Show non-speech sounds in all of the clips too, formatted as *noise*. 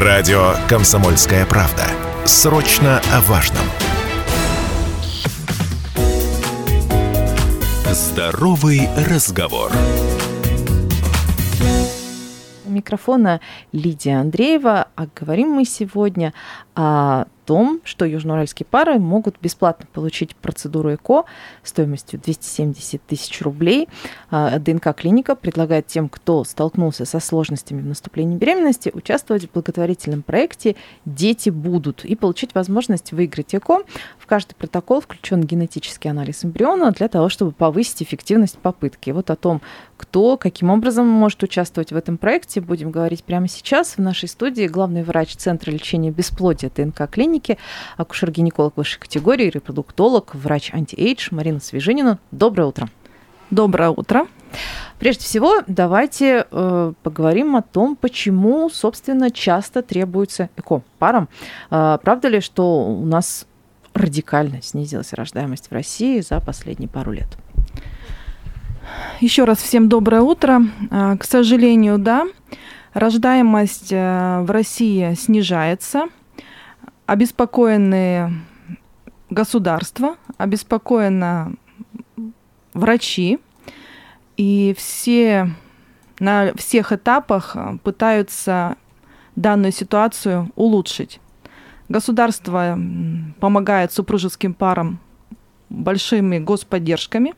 Радио «Комсомольская правда». Срочно о важном. Здоровый разговор. У микрофона Лидия Андреева, а говорим мы сегодня о том, что южноуральские пары могут бесплатно получить процедуру ЭКО стоимостью 270 тысяч рублей. А, ДНК-клиника предлагает тем, кто столкнулся со сложностями в наступлении беременности, участвовать в благотворительном проекте «Дети будут» и получить возможность выиграть ЭКО. В каждый протокол включен генетический анализ эмбриона для того, чтобы повысить эффективность попытки. Вот о том, кто, каким образом может участвовать в этом проекте, будем говорить прямо сейчас. В нашей студии главный врач Центра лечения бесплодия ДНК-клиники клинике, акушер-гинеколог высшей категории, репродуктолог, врач anti-age Марина Свежинина. Доброе утро. Доброе утро. Прежде всего, давайте э, поговорим о том, почему, собственно, часто требуется ЭКО парам. Э, правда ли, что у нас радикально снизилась рождаемость в России за последние пару лет? Еще раз всем доброе утро. Э, к сожалению, да, рождаемость э, в России снижается обеспокоены государство, обеспокоены врачи, и все на всех этапах пытаются данную ситуацию улучшить. Государство помогает супружеским парам большими господдержками.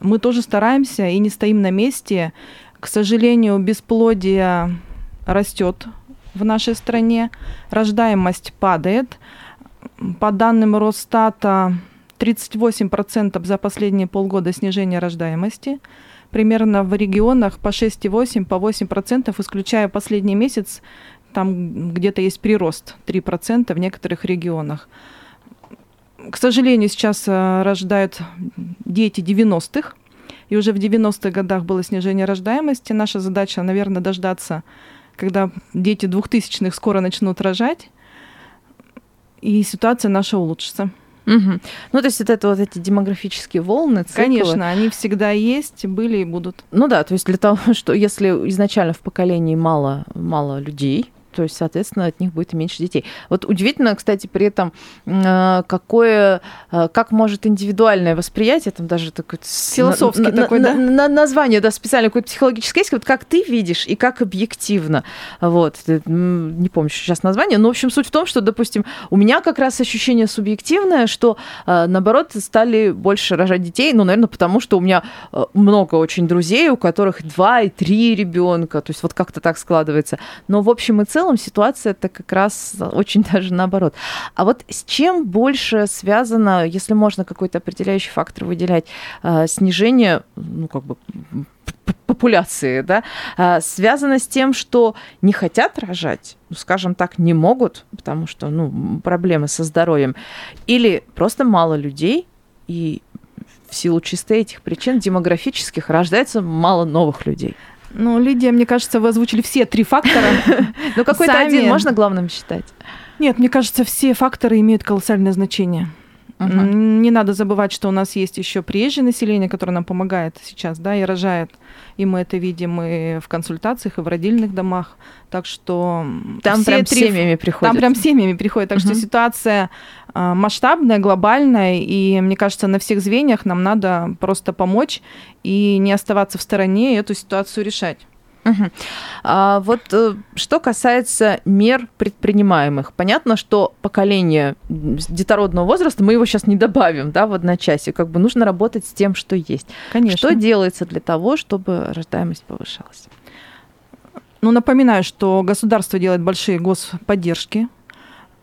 Мы тоже стараемся и не стоим на месте. К сожалению, бесплодие растет в нашей стране. Рождаемость падает. По данным Росстата, 38% за последние полгода снижения рождаемости. Примерно в регионах по 6,8, по 8%, исключая последний месяц, там где-то есть прирост 3% в некоторых регионах. К сожалению, сейчас э, рождают дети 90-х, и уже в 90-х годах было снижение рождаемости. Наша задача, наверное, дождаться когда дети двухтысячных скоро начнут рожать, и ситуация наша улучшится. Угу. Ну, то есть это, это вот эти демографические волны, циклы. Конечно, они всегда есть, были и будут. Ну да, то есть для того, *laughs* что если изначально в поколении мало, мало людей, то есть, соответственно, от них будет меньше детей. Вот удивительно, кстати, при этом, э, какое, э, как может индивидуальное восприятие, там даже такой... Философский на, такой, на, да? На, название, да, специально какое-то психологическое есть, вот как ты видишь и как объективно. Вот, не помню сейчас название, но, в общем, суть в том, что, допустим, у меня как раз ощущение субъективное, что, э, наоборот, стали больше рожать детей, ну, наверное, потому что у меня много очень друзей, у которых два и три ребенка, то есть вот как-то так складывается. Но, в общем и целом, целом ситуация это как раз очень *laughs* даже наоборот. А вот с чем больше связано, если можно какой-то определяющий фактор выделять, э, снижение, ну, как бы популяции, да, э, связано с тем, что не хотят рожать, ну, скажем так, не могут, потому что, ну, проблемы со здоровьем, или просто мало людей, и в силу чисто этих причин демографических рождается мало новых людей. Ну, Лидия, мне кажется, вы озвучили все три фактора. *laughs* Ну, какой-то один можно главным считать? Нет, мне кажется, все факторы имеют колоссальное значение. Uh-huh. Не надо забывать, что у нас есть еще приезжее население, которое нам помогает сейчас, да, и рожает. И мы это видим и в консультациях, и в родильных домах. Так что там прям три... семьями приходят. Там прям семьями приходят. Так uh-huh. что ситуация масштабная, глобальная, и мне кажется, на всех звеньях нам надо просто помочь и не оставаться в стороне и эту ситуацию решать. Угу. А вот э, что касается мер предпринимаемых, понятно, что поколение детородного возраста мы его сейчас не добавим, да, в одночасье. Как бы нужно работать с тем, что есть. Конечно. Что делается для того, чтобы рождаемость повышалась? Ну, напоминаю, что государство делает большие господдержки, а,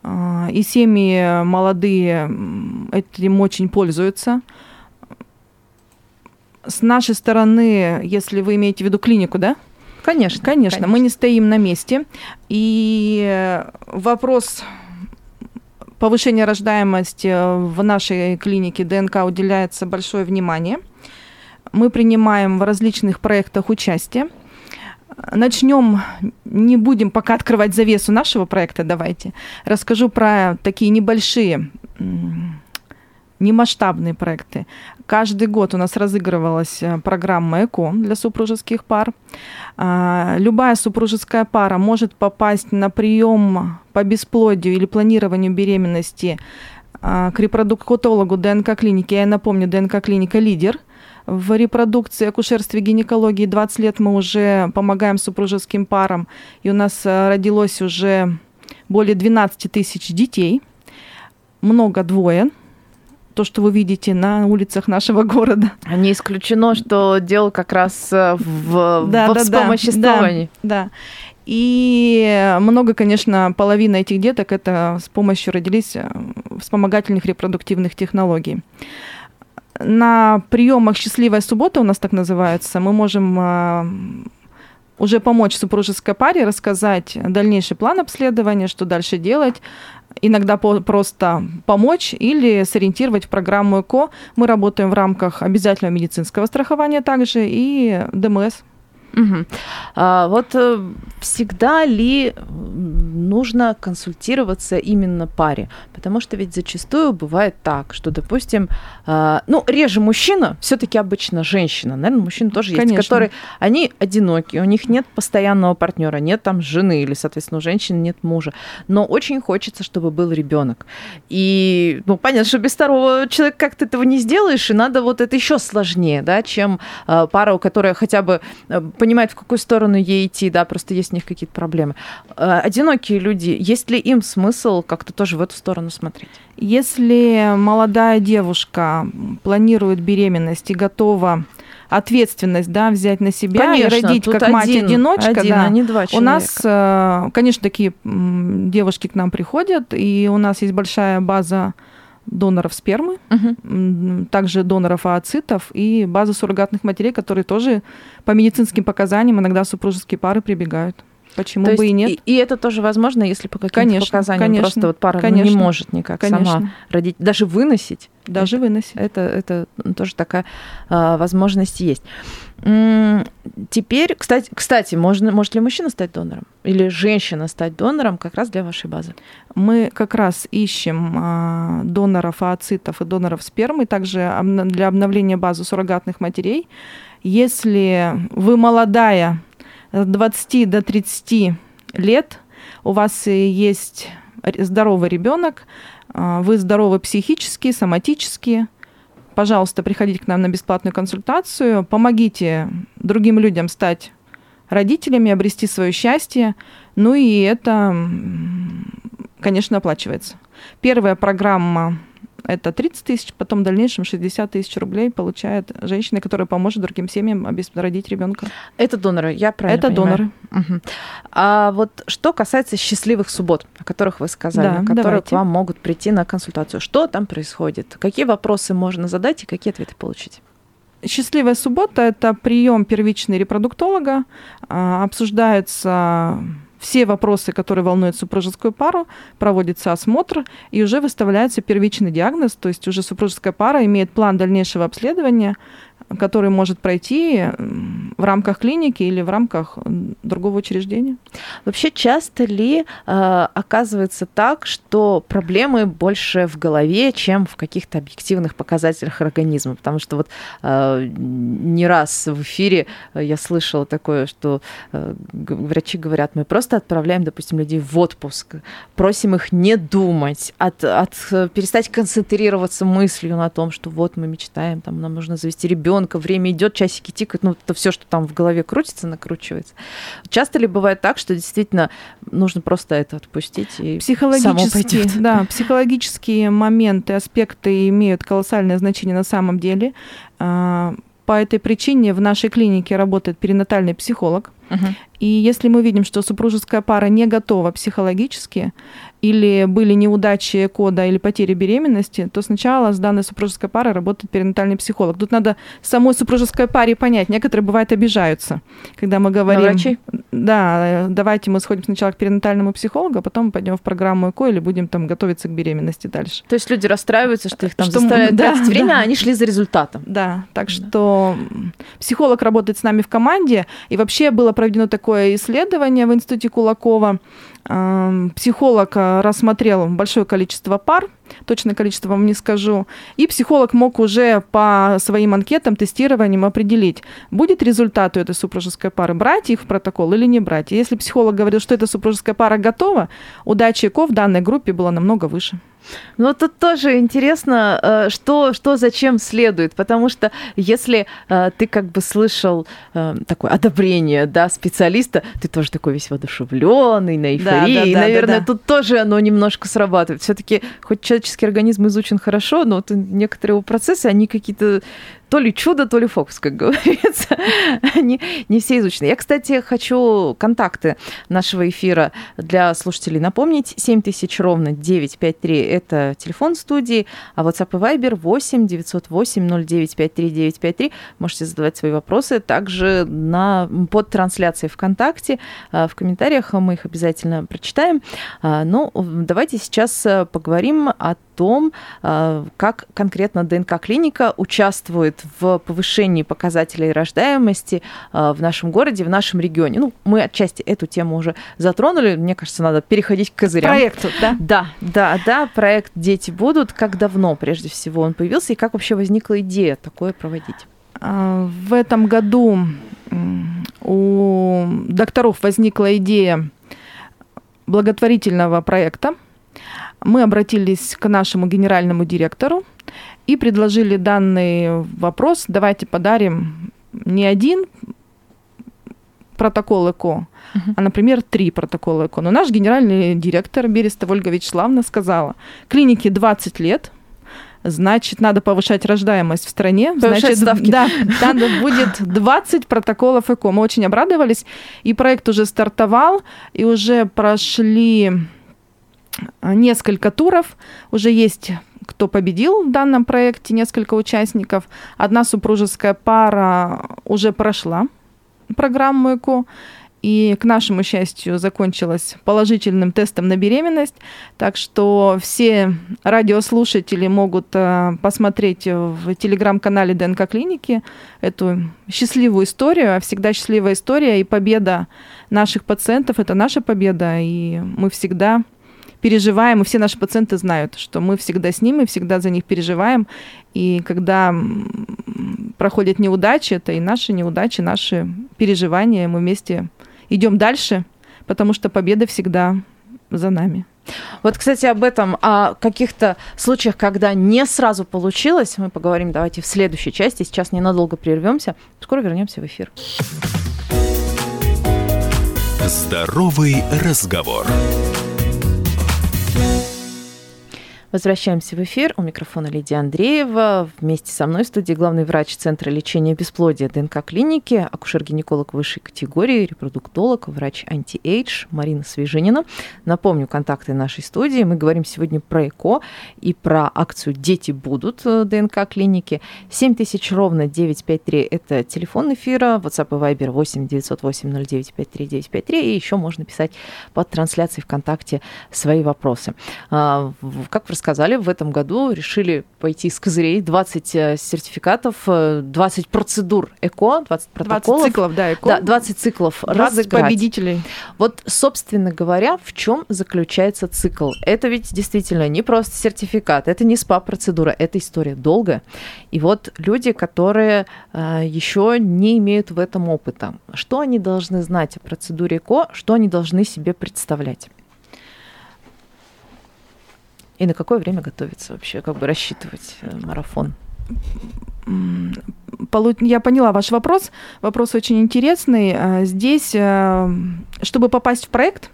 и семьи молодые этим очень пользуются. С нашей стороны, если вы имеете в виду клинику, да? Конечно, конечно, конечно. Мы не стоим на месте. И вопрос повышения рождаемости в нашей клинике ДНК уделяется большое внимание. Мы принимаем в различных проектах участие. Начнем, не будем пока открывать завесу нашего проекта, давайте. Расскажу про такие небольшие не масштабные проекты. Каждый год у нас разыгрывалась э, программа ЭКО для супружеских пар. А, любая супружеская пара может попасть на прием по бесплодию или планированию беременности а, к репродуктологу ДНК-клиники. Я напомню, ДНК-клиника «Лидер», в репродукции, акушерстве, гинекологии 20 лет мы уже помогаем супружеским парам, и у нас э, родилось уже более 12 тысяч детей, много двое, то, что вы видите на улицах нашего *laughs* города. Не исключено, что дело как раз э, в, да, во да, вспомоществовании. Да, да. И много, конечно, половина этих деток это с помощью родились э, вспомогательных репродуктивных технологий на приемах «Счастливая суббота» у нас так называется, мы можем а, уже помочь супружеской паре, рассказать дальнейший план обследования, что дальше делать, иногда по просто помочь или сориентировать в программу ЭКО. Мы работаем в рамках обязательного медицинского страхования также и ДМС. Угу. А, вот э, всегда ли нужно консультироваться именно паре? Потому что ведь зачастую бывает так, что, допустим, а, ну, реже мужчина, все-таки обычно женщина, наверное, мужчина тоже Конечно. есть, которые, они одиноки, у них нет постоянного партнера, нет там жены или, соответственно, у женщины нет мужа, но очень хочется, чтобы был ребенок. И, ну, понятно, что без второго человека как ты этого не сделаешь, и надо вот это еще сложнее, да, чем а, пара, у которой хотя бы э, понимает, в какую сторону ей идти, да, просто есть у них какие-то проблемы. Э, одинокие люди, есть ли им смысл как-то тоже в эту сторону смотреть? Если молодая девушка планирует беременность и готова ответственность, да, взять на себя конечно, и родить как мать-одиночка, один, да. а не два человека. У нас, э, конечно, такие девушки к нам приходят, и у нас есть большая база доноров спермы, угу. также доноров ооцитов и база суррогатных матерей, которые тоже по медицинским показаниям иногда супружеские пары прибегают. Почему То бы и нет? И, и это тоже возможно, если по каким-то конечно, показаниям конечно, просто вот пара конечно, не может никак конечно. сама родить, даже выносить. Даже это, выносить. Это, это тоже такая а, возможность есть. Теперь, кстати, кстати можно, может ли мужчина стать донором? Или женщина стать донором как раз для вашей базы? Мы как раз ищем а, доноров ооцитов и доноров спермы, также для обновления базы суррогатных матерей. Если вы молодая, 20 до 30 лет, у вас есть здоровый ребенок, а, вы здоровы психически, соматически, пожалуйста, приходите к нам на бесплатную консультацию, помогите другим людям стать родителями, обрести свое счастье. Ну и это, конечно, оплачивается. Первая программа это 30 тысяч, потом в дальнейшем 60 тысяч рублей получает женщина, которая поможет другим семьям родить ребенка. Это доноры, я правильно Это понимаю? доноры. Угу. А вот что касается счастливых суббот, о которых вы сказали, да, которые давайте. к вам могут прийти на консультацию, что там происходит? Какие вопросы можно задать и какие ответы получить? Счастливая суббота – это прием первичный репродуктолога, а, обсуждается все вопросы, которые волнуют супружескую пару, проводится осмотр, и уже выставляется первичный диагноз, то есть уже супружеская пара имеет план дальнейшего обследования, который может пройти в рамках клиники или в рамках другого учреждения. Вообще часто ли э, оказывается так, что проблемы больше в голове, чем в каких-то объективных показателях организма? Потому что вот э, не раз в эфире я слышала такое, что э, врачи говорят, мы просто отправляем, допустим, людей в отпуск, просим их не думать, от, от, перестать концентрироваться мыслью на том, что вот мы мечтаем, там, нам нужно завести ребенка, ребенка, время идет, часики тикают, ну, это все, что там в голове крутится, накручивается. Часто ли бывает так, что действительно нужно просто это отпустить и психологические, да, психологические моменты, аспекты имеют колоссальное значение на самом деле. А, по этой причине в нашей клинике работает перинатальный психолог. Угу. И если мы видим, что супружеская пара не готова психологически, или были неудачи кода или потери беременности, то сначала с данной супружеской парой работает перинатальный психолог. Тут надо самой супружеской паре понять. Некоторые, бывают обижаются, когда мы говорим... врачи? Да, давайте мы сходим сначала к перинатальному психологу, а потом пойдем в программу ЭКО или будем там готовиться к беременности дальше. То есть люди расстраиваются, что их там что заставляют да, тратить время, да. а они шли за результатом. Да, так да. что психолог работает с нами в команде, и вообще было проведено такое исследование в Институте Кулакова. Эм, психолог э, рассмотрел большое количество пар, точное количество вам не скажу, и психолог мог уже по своим анкетам, тестированиям определить, будет результат у этой супружеской пары, брать их в протокол или не брать. И если психолог говорил, что эта супружеская пара готова, удача ЭКО в данной группе была намного выше. Ну, тут тоже интересно, э, что, что зачем следует, потому что если э, ты как бы слышал э, такое одобрение, да, специалиста, ты тоже такой весь воодушевленный, на эйфории, да, да, и, да, наверное, да, да. тут тоже оно немножко срабатывает. Все-таки, хоть человеческий организм изучен хорошо, но вот некоторые его процессы, они какие-то то ли чудо, то ли фокус, как *laughs* говорится. Они не все изучены. Я, кстати, хочу контакты нашего эфира для слушателей напомнить. 7000 ровно 953 – это телефон студии, а WhatsApp и Viber 8 908 0953 953. Можете задавать свои вопросы также на, под трансляцией ВКонтакте. А, в комментариях мы их обязательно прочитаем. А, ну, давайте сейчас э, поговорим о том, а, как конкретно ДНК-клиника участвует в повышении показателей рождаемости а, в нашем городе, в нашем регионе. Ну, мы отчасти эту тему уже затронули. Мне кажется, надо переходить к козырям. Проекту, да? Да, да, да. Проект «Дети будут». Как давно, прежде всего, он появился и как вообще возникла идея такое проводить? А, в этом году у докторов возникла идея благотворительного проекта мы обратились к нашему генеральному директору и предложили данный вопрос. Давайте подарим не один протокол ЭКО, а, например, три протокола ЭКО. Но наш генеральный директор Берестова Ольга Вячеславовна сказала, клинике 20 лет, значит, надо повышать рождаемость в стране. Повышать значит, ставки. Да, *laughs* надо будет 20 протоколов ЭКО. Мы очень обрадовались, и проект уже стартовал, и уже прошли несколько туров. Уже есть кто победил в данном проекте, несколько участников. Одна супружеская пара уже прошла программу ЭКО и, к нашему счастью, закончилась положительным тестом на беременность. Так что все радиослушатели могут э, посмотреть в телеграм-канале ДНК клиники эту счастливую историю. А всегда счастливая история и победа наших пациентов – это наша победа, и мы всегда переживаем, и все наши пациенты знают, что мы всегда с ними, всегда за них переживаем. И когда проходят неудачи, это и наши неудачи, наши переживания, мы вместе идем дальше, потому что победа всегда за нами. Вот, кстати, об этом, о каких-то случаях, когда не сразу получилось, мы поговорим давайте в следующей части. Сейчас ненадолго прервемся. Скоро вернемся в эфир. Здоровый разговор. Возвращаемся в эфир. У микрофона Лидия Андреева. Вместе со мной в студии главный врач Центра лечения бесплодия ДНК-клиники, акушер-гинеколог высшей категории, репродуктолог, врач anti-age Марина Свежинина. Напомню, контакты нашей студии. Мы говорим сегодня про ЭКО и про акцию «Дети будут» ДНК-клиники. 7000 ровно 953 – это телефон эфира, WhatsApp и Viber 8 908 0953 953. И еще можно писать под трансляцией ВКонтакте свои вопросы. А, как вы сказали, в этом году решили пойти с козырей. 20 э, сертификатов, 20 э, процедур ЭКО, 20 протоколов. 20 циклов, да, ЭКО. Да, 20 циклов 20 разыграть. победителей. Вот, собственно говоря, в чем заключается цикл? Это ведь действительно не просто сертификат, это не СПА-процедура, это история долгая. И вот люди, которые э, еще не имеют в этом опыта, что они должны знать о процедуре ЭКО, что они должны себе представлять? И на какое время готовиться вообще, как бы рассчитывать э, марафон? Я поняла ваш вопрос. Вопрос очень интересный. А, здесь, э, чтобы попасть в проект,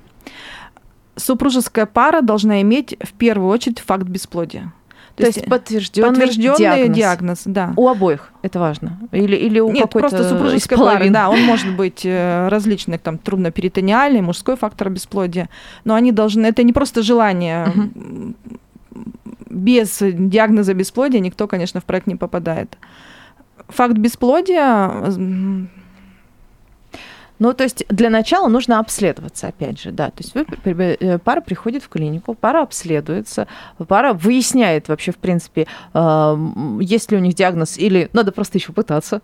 супружеская пара должна иметь в первую очередь факт бесплодия. То, То есть подтвержденный, подтвержденный диагноз. диагноз, да. У обоих это важно. Или, или у Нет, просто супружеская пара, да, он может быть э, различный, там, трудноперитониальный, мужской фактор бесплодия, но они должны, это не просто желание, угу. Без диагноза бесплодия никто, конечно, в проект не попадает. Факт бесплодия ну, то есть для начала нужно обследоваться, опять же, да. То есть вы, э, пара приходит в клинику, пара обследуется, пара выясняет вообще, в принципе, есть ли у них диагноз или надо просто еще пытаться.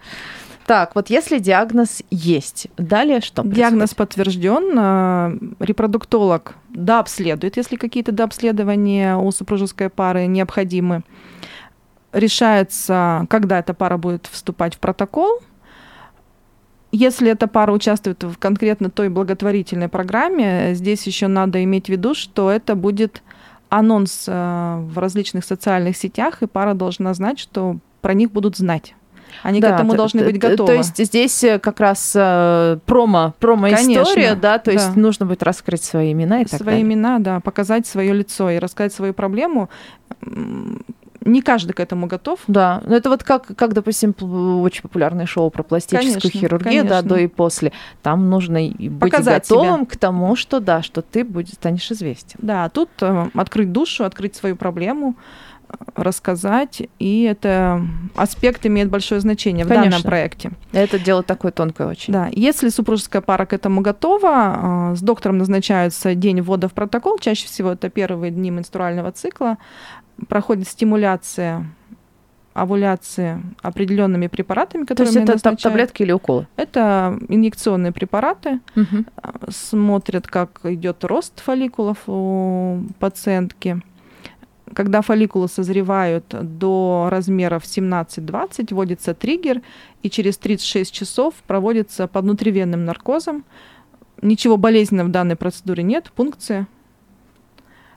Так, вот если диагноз есть, далее что? Диагноз подтвержден, э, репродуктолог дообследует, если какие-то дообследования у супружеской пары необходимы. Решается, когда эта пара будет вступать в протокол. Если эта пара участвует в конкретно той благотворительной программе, здесь еще надо иметь в виду, что это будет анонс э, в различных социальных сетях, и пара должна знать, что про них будут знать. Они да, к этому должны быть готовы. То есть здесь э, как раз э, промо, промо-история, да, то есть да. нужно будет раскрыть свои имена и так Свои имена, да, показать свое лицо и рассказать свою проблему не каждый к этому готов. Да, но это вот как, как допустим, очень популярное шоу про пластическую конечно, хирургию, конечно. да, до и после. Там нужно быть Показать готовым себя. к тому, что да, что ты будешь, станешь известен. Да, тут э, открыть душу, открыть свою проблему, рассказать, и это аспект имеет большое значение Конечно. в данном проекте. Это дело такое тонкое очень. Да, если супружеская пара к этому готова, э, с доктором назначается день ввода в протокол, чаще всего это первые дни менструального цикла, проходит стимуляция овуляции определенными препаратами, которые То есть это назначают. таблетки или уколы? Это инъекционные препараты. Угу. Смотрят, как идет рост фолликулов у пациентки. Когда фолликулы созревают до размеров 17-20, вводится триггер, и через 36 часов проводится под внутривенным наркозом. Ничего болезненного в данной процедуре нет, пункция.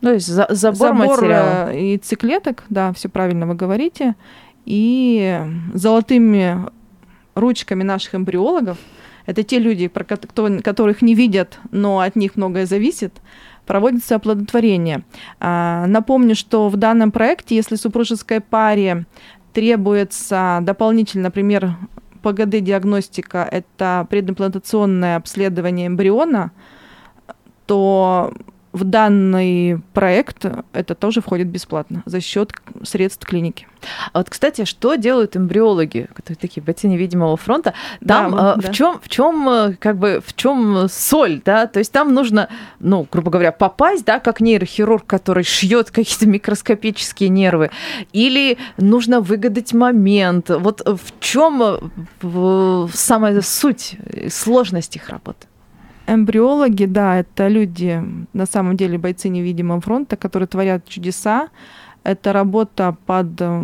То есть за, забор, забор материала. и циклеток, да, все правильно вы говорите. И золотыми ручками наших эмбриологов, это те люди, про которых не видят, но от них многое зависит, проводится оплодотворение. А, напомню, что в данном проекте, если супружеской паре требуется дополнительно, например, ПГД-диагностика, это предимплантационное обследование эмбриона, то в данный проект это тоже входит бесплатно за счет средств клиники. А вот, кстати, что делают эмбриологи, которые такие бойцы невидимого фронта? Там да, э, в да. чем, в чем, э, как бы, в чем соль, да? То есть там нужно, ну, грубо говоря, попасть, да, как нейрохирург, который шьет какие-то микроскопические нервы, или нужно выгадать момент. Вот в чем э, самая суть, сложность их работы? Эмбриологи, да, это люди, на самом деле бойцы невидимого фронта, которые творят чудеса. Это работа под э,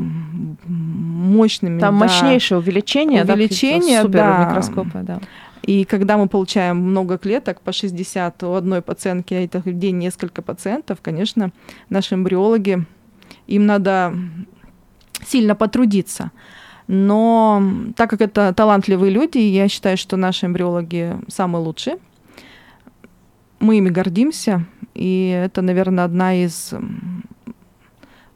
мощными... Там да, мощнейшее увеличение, увеличение, да, да. микроскопа, да. И когда мы получаем много клеток, по 60 у одной пациентки, а это в день несколько пациентов, конечно, наши эмбриологи, им надо сильно потрудиться. Но так как это талантливые люди, я считаю, что наши эмбриологи самые лучшие мы ими гордимся, и это, наверное, одна из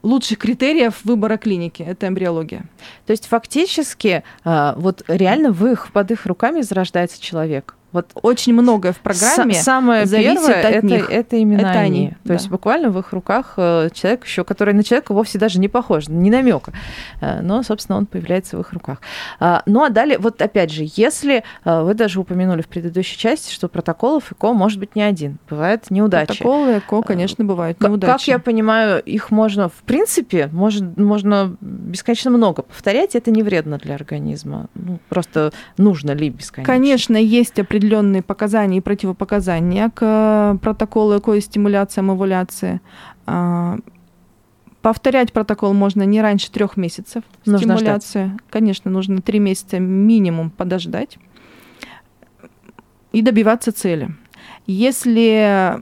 лучших критериев выбора клиники – это эмбриология. То есть фактически а, вот реально в их, под их руками зарождается человек. Вот очень многое в программе С- самое первое от это, них. это именно это они. они. То да. есть буквально в их руках э, человек еще, который на человека вовсе даже не похож, не намека. Э, но, собственно, он появляется в их руках. А, ну а далее, вот опять же, если э, вы даже упомянули в предыдущей части, что протоколов ЭКО может быть не один, бывает неудачи. Протоколы ЭКО, конечно, бывают неудачи. Как я понимаю, их можно, в принципе, может, можно бесконечно много повторять, это не вредно для организма. Ну, просто нужно ли бесконечно? Конечно, есть определенные определенные показания и противопоказания к э, протоколу эко-стимуляции, овуляции. А, повторять протокол можно не раньше трех месяцев. Нужно. Ждать. Конечно, нужно три месяца минимум подождать и добиваться цели. Если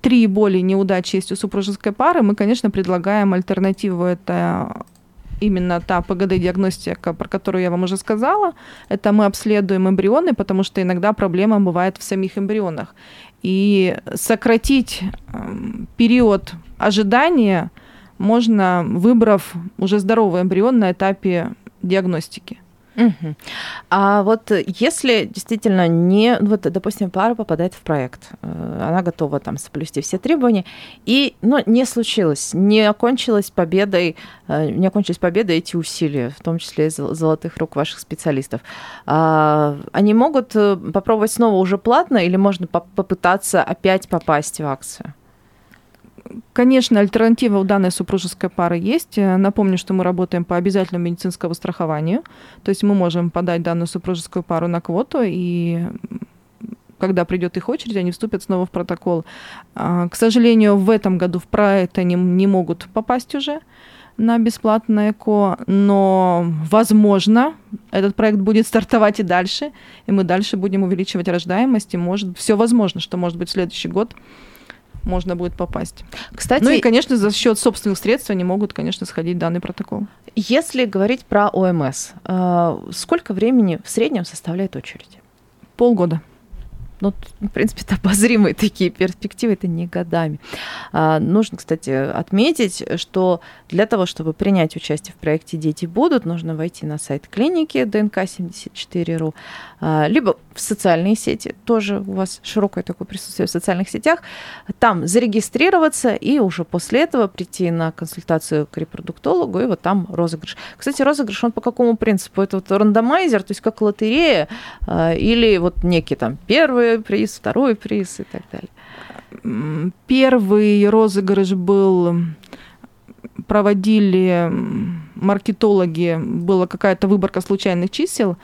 три и более неудачи есть у супружеской пары, мы, конечно, предлагаем альтернативу. Это именно та ПГД-диагностика, про которую я вам уже сказала, это мы обследуем эмбрионы, потому что иногда проблема бывает в самих эмбрионах. И сократить эм, период ожидания можно, выбрав уже здоровый эмбрион на этапе диагностики. Угу. А вот если действительно не, вот, допустим, пара попадает в проект, э, она готова там соблюсти все требования, и, ну, не случилось, не окончилась победой, э, не окончились победой эти усилия, в том числе из золотых рук ваших специалистов. А, они могут э, попробовать снова уже платно или можно попытаться опять попасть в акцию? Конечно, альтернатива у данной супружеской пары есть. Напомню, что мы работаем по обязательному медицинскому страхованию. То есть мы можем подать данную супружескую пару на квоту, и когда придет их очередь, они вступят снова в протокол. А, к сожалению, в этом году в проект они не могут попасть уже на бесплатное ЭКО, но, возможно, этот проект будет стартовать и дальше, и мы дальше будем увеличивать рождаемость, и может, все возможно, что, может быть, в следующий год можно будет попасть. Кстати, ну и, конечно, за счет собственных средств они могут, конечно, сходить данный протокол. Если говорить про ОМС, э, сколько времени в среднем составляет очередь? Полгода. Ну, в принципе, это обозримые такие перспективы, это не годами. А, нужно, кстати, отметить, что для того, чтобы принять участие в проекте «Дети будут», нужно войти на сайт клиники ДНК74.ру, а, либо в социальные сети, тоже у вас широкое такое присутствие в социальных сетях, там зарегистрироваться и уже после этого прийти на консультацию к репродуктологу, и вот там розыгрыш. Кстати, розыгрыш, он по какому принципу? Это вот рандомайзер, то есть как лотерея, а, или вот некий там первый приз, второй приз и так далее? Первый розыгрыш был проводили маркетологи, была какая-то выборка случайных чисел,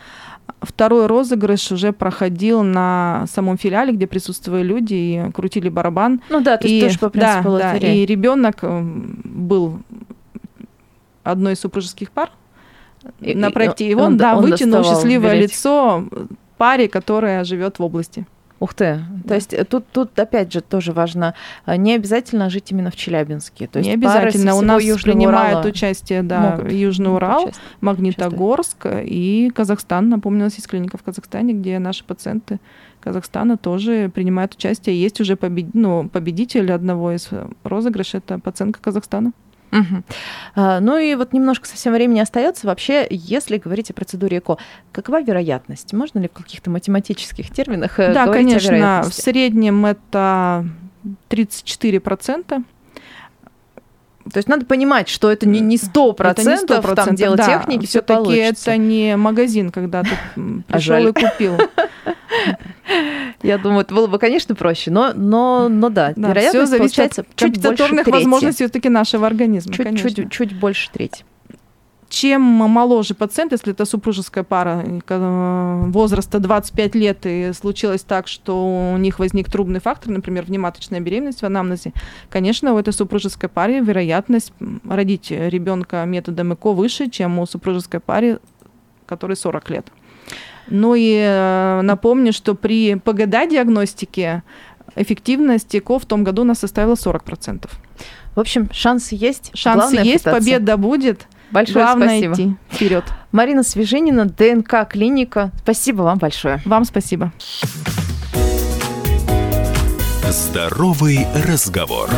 Второй розыгрыш уже проходил на самом филиале, где присутствовали люди и крутили барабан. Ну да, то есть и, тоже по принципу да, да, и ребенок э, был одной из супружеских пар и, на проекте, и он, он, да, он вытянул счастливое билетик. лицо паре, которая живет в области. Ух ты. Да. То есть э, тут, тут опять же тоже важно, э, не обязательно жить именно в Челябинске. То есть не обязательно. У нас принимают Урала участие да, Южный Урал, участие. Магнитогорск и Казахстан. Напомню, у нас есть клиника в Казахстане, где наши пациенты Казахстана тоже принимают участие. Есть уже побед... ну, победитель одного из розыгрышей, это пациентка Казахстана. Угу. Ну и вот немножко совсем времени остается. Вообще, если говорить о процедуре ЭКО, какова вероятность? Можно ли в каких-то математических терминах э, да, говорить конечно, о вероятности? В среднем это 34%. То есть надо понимать, что это не, не 100%, это не 100% там дело да, техники, все таки это не магазин, когда ты *laughs* а пришел и купил. *laughs* Я думаю, это было бы, конечно, проще, но, но, но да, да вероятность все зависит от компьютерных возможностей все-таки нашего организма. Чуть, чуть, чуть больше трети чем моложе пациент, если это супружеская пара возраста 25 лет, и случилось так, что у них возник трубный фактор, например, внематочная беременность в анамнезе, конечно, у этой супружеской пары вероятность родить ребенка методом ЭКО выше, чем у супружеской пары, которой 40 лет. Ну и э, напомню, что при ПГД-диагностике эффективность ЭКО в том году у нас составила 40%. В общем, шансы есть. Шансы Главное есть, пытаться. победа будет. Большое Главное спасибо. идти вперед. Марина Свежинина, ДНК клиника. Спасибо вам большое. Вам спасибо. Здоровый разговор.